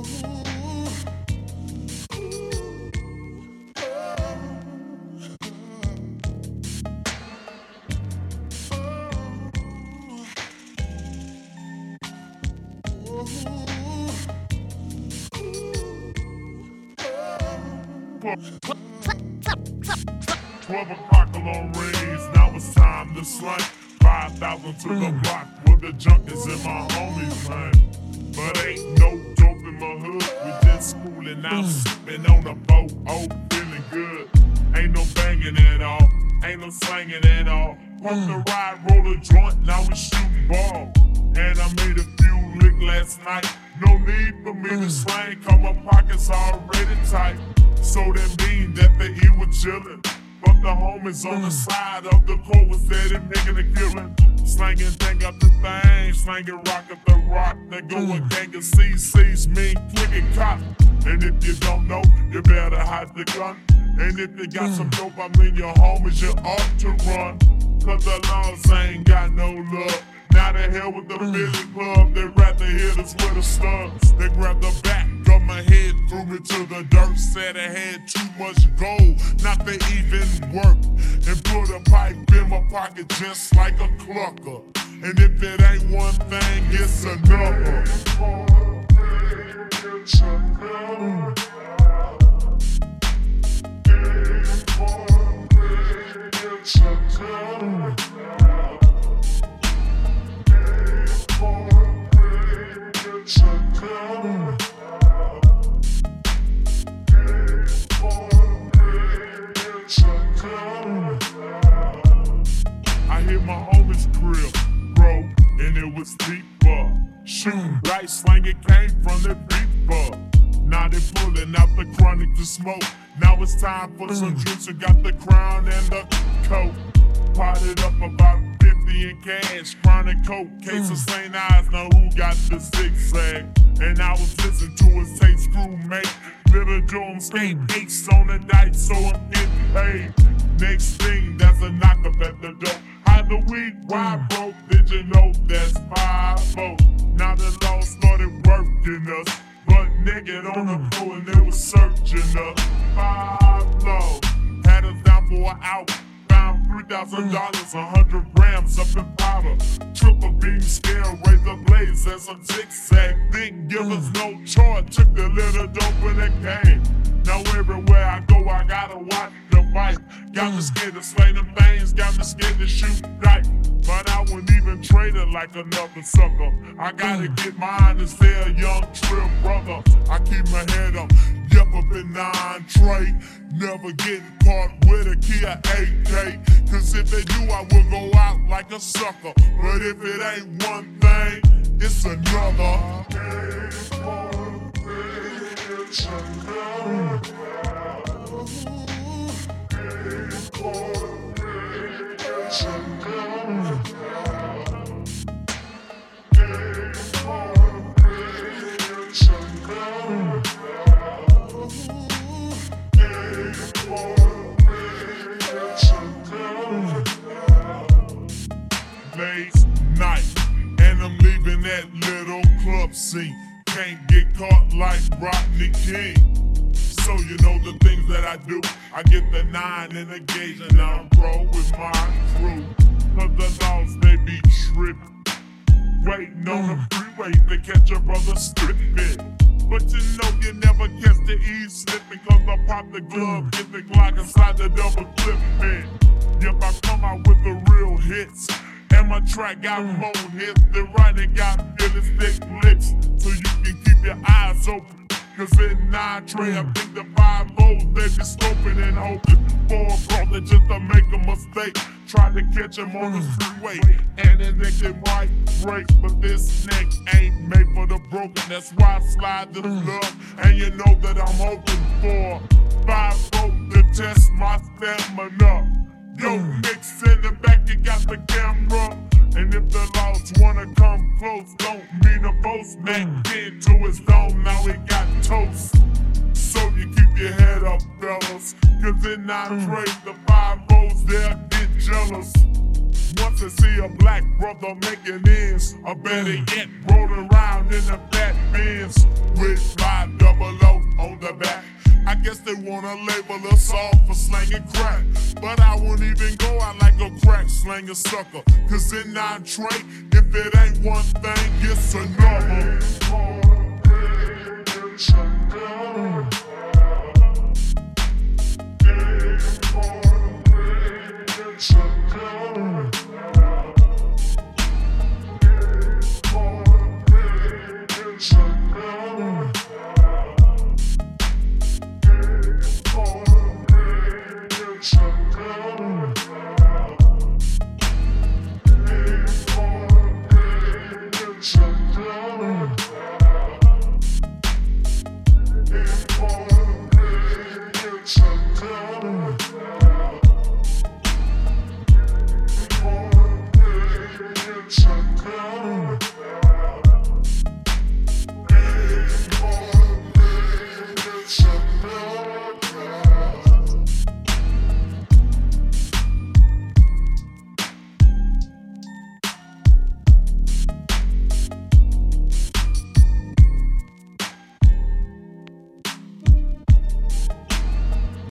Twelve o'clock alarm rings, now it's time to. Five thousand to the block, where the junk is in my homies' man. But ain't no dope in my hood, we just schooling out, mm. sipping on a boat, oh, feeling good. Ain't no banging at all, ain't no slanging at all. Pump the mm. ride, roll a joint, now we shooting ball. And I made a few lick last night. No need for me to mm. slang, cause my pockets already tight. So that mean that the E was chillin'. The homies on the side of the court was steady making a killing. Slanging thing up the thing, slanging rock up the rock. They go a gang of CCs, mean clicking cop. And if you don't know, you better hide the gun. And if you got some dope, I mean your homies, you ought to run. Cause the laws ain't got no love. Now the hell with the Billy Club, they rather hit us with the slugs. They grab the back of my head, threw me to the dirt, said I had too much gold, not to even work. And put a pipe in my pocket just like a clucker. And if it ain't one thing, it's another. I was deeper. Shooting right, slanging came from the beeper. Now they pulling out the chronic to smoke. Now it's time for some mm. drinks. I got the crown and the coat. Potted up about 50 in cash. Chronic coke, case of mm. St. Ides. Now who got the zigzag? And I was listening to his tape screw mate. Little Joe skate mm. ace on the night, so I'm getting paid. Next thing, that's a knock up at the door. How the weed, why Five low, had us down for an hour. Found three thousand dollars, a hundred grams up in powder. Triple beam scale, razor blades and some zigzag. Didn't give us no choice, took the little dope in the game. Now everywhere I go, I gotta watch the fight. Got me scared to slay them things, got me scared to shoot dice. But I wouldn't even trade it like another sucker. I gotta get mine and stay a young trill brother. I keep my head up, yep up in nine. Never getting caught with a Kia AK. Cause if they do, I will go out like a sucker. But if it ain't one thing, it's another. late Can't get caught like Rodney King. So you know the things that I do. I get the nine in the gauge and I'm pro with my crew. Cause the laws they be tripping. Waiting on the freeway to catch a brother stripping. But you know you never catch the E slipping Cause I pop the glove, get the Glock inside the double clip man. Yep, I come out with the real hits. And my track got more hits. The writing got thick. So you can keep your eyes open. Cause in nine tray, I think the five O's they be scoping and hoping for a brother just to make a mistake. Try to catch him on the freeway, and his neck it might break. But this neck ain't made for the broken. That's why I slide this love. And you know that I'm hoping for five vote to test my stamina. Yo, mix in the back, you got the camera. And if the laws wanna come close, don't mean a boast. Man, get to his dome, now he got toast. So you keep your head up, fellas. Cause in nine hmm. trade, the five O's, they'll get jealous. Once I see a black brother making ends, or better hmm. yet, rolling around in the fat Benz with five double O on the back. I guess they wanna label us all for slanging crack. But I won't even go out like a crack slanging sucker. Cause in nine Trey, if it ain't one thing, it's another. Show.